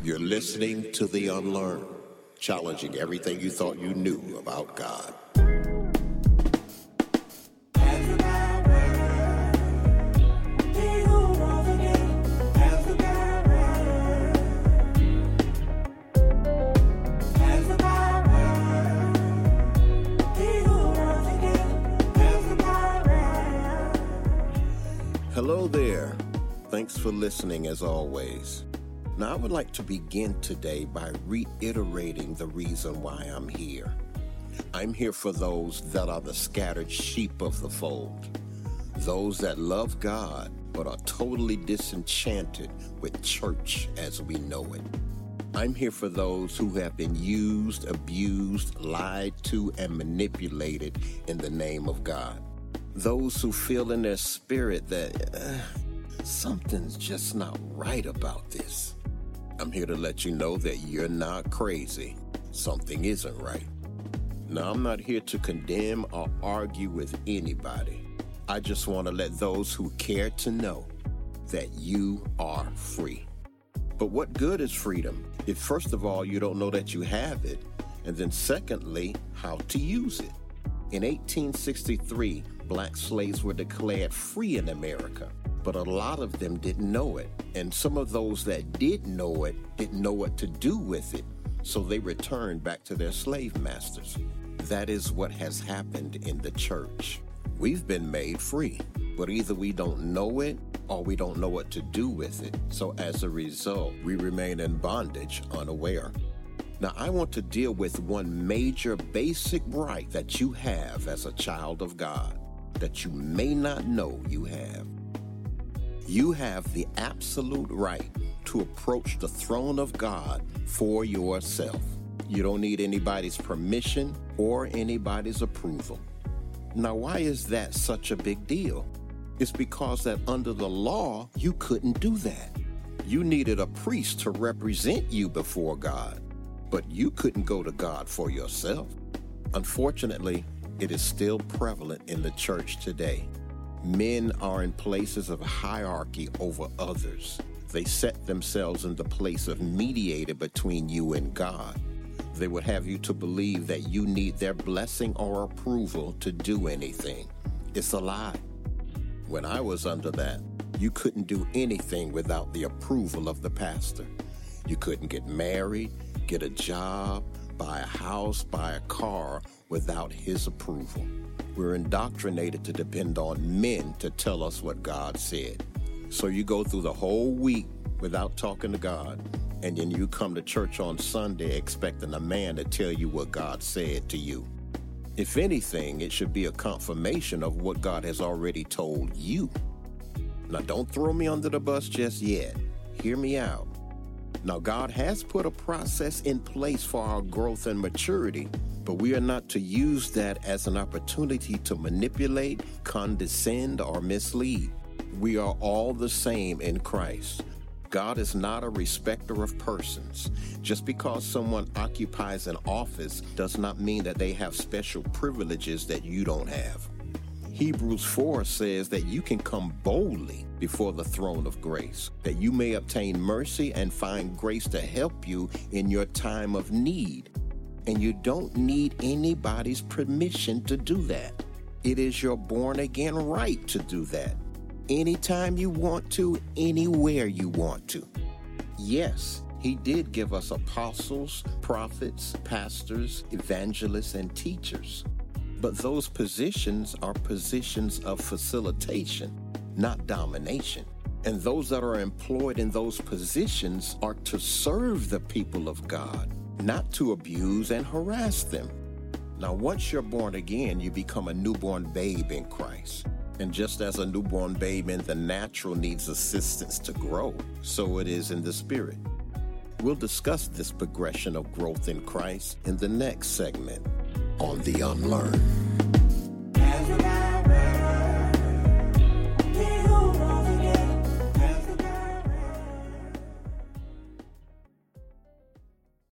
You're listening to The Unlearned, challenging everything you thought you knew about God. Hello there. Thanks for listening as always. Now, I would like to begin today by reiterating the reason why I'm here. I'm here for those that are the scattered sheep of the fold, those that love God but are totally disenchanted with church as we know it. I'm here for those who have been used, abused, lied to, and manipulated in the name of God those who feel in their spirit that uh, something's just not right about this. I'm here to let you know that you're not crazy. Something isn't right. Now, I'm not here to condemn or argue with anybody. I just want to let those who care to know that you are free. But what good is freedom if, first of all, you don't know that you have it, and then, secondly, how to use it? In 1863, black slaves were declared free in America, but a lot of them didn't know it. And some of those that did know it didn't know what to do with it, so they returned back to their slave masters. That is what has happened in the church. We've been made free, but either we don't know it or we don't know what to do with it. So as a result, we remain in bondage unaware. Now, I want to deal with one major basic right that you have as a child of God that you may not know you have. You have the absolute right to approach the throne of God for yourself. You don't need anybody's permission or anybody's approval. Now, why is that such a big deal? It's because that under the law, you couldn't do that. You needed a priest to represent you before God, but you couldn't go to God for yourself. Unfortunately, it is still prevalent in the church today. Men are in places of hierarchy over others. They set themselves in the place of mediator between you and God. They would have you to believe that you need their blessing or approval to do anything. It's a lie. When I was under that, you couldn't do anything without the approval of the pastor. You couldn't get married, get a job, buy a house, buy a car without his approval. We're indoctrinated to depend on men to tell us what God said. So you go through the whole week without talking to God, and then you come to church on Sunday expecting a man to tell you what God said to you. If anything, it should be a confirmation of what God has already told you. Now, don't throw me under the bus just yet. Hear me out. Now, God has put a process in place for our growth and maturity, but we are not to use that as an opportunity to manipulate, condescend, or mislead. We are all the same in Christ. God is not a respecter of persons. Just because someone occupies an office does not mean that they have special privileges that you don't have. Hebrews 4 says that you can come boldly before the throne of grace, that you may obtain mercy and find grace to help you in your time of need. And you don't need anybody's permission to do that. It is your born again right to do that. Anytime you want to, anywhere you want to. Yes, he did give us apostles, prophets, pastors, evangelists, and teachers. But those positions are positions of facilitation, not domination. And those that are employed in those positions are to serve the people of God, not to abuse and harass them. Now, once you're born again, you become a newborn babe in Christ. And just as a newborn babe in the natural needs assistance to grow, so it is in the spirit. We'll discuss this progression of growth in Christ in the next segment on The Unlearned.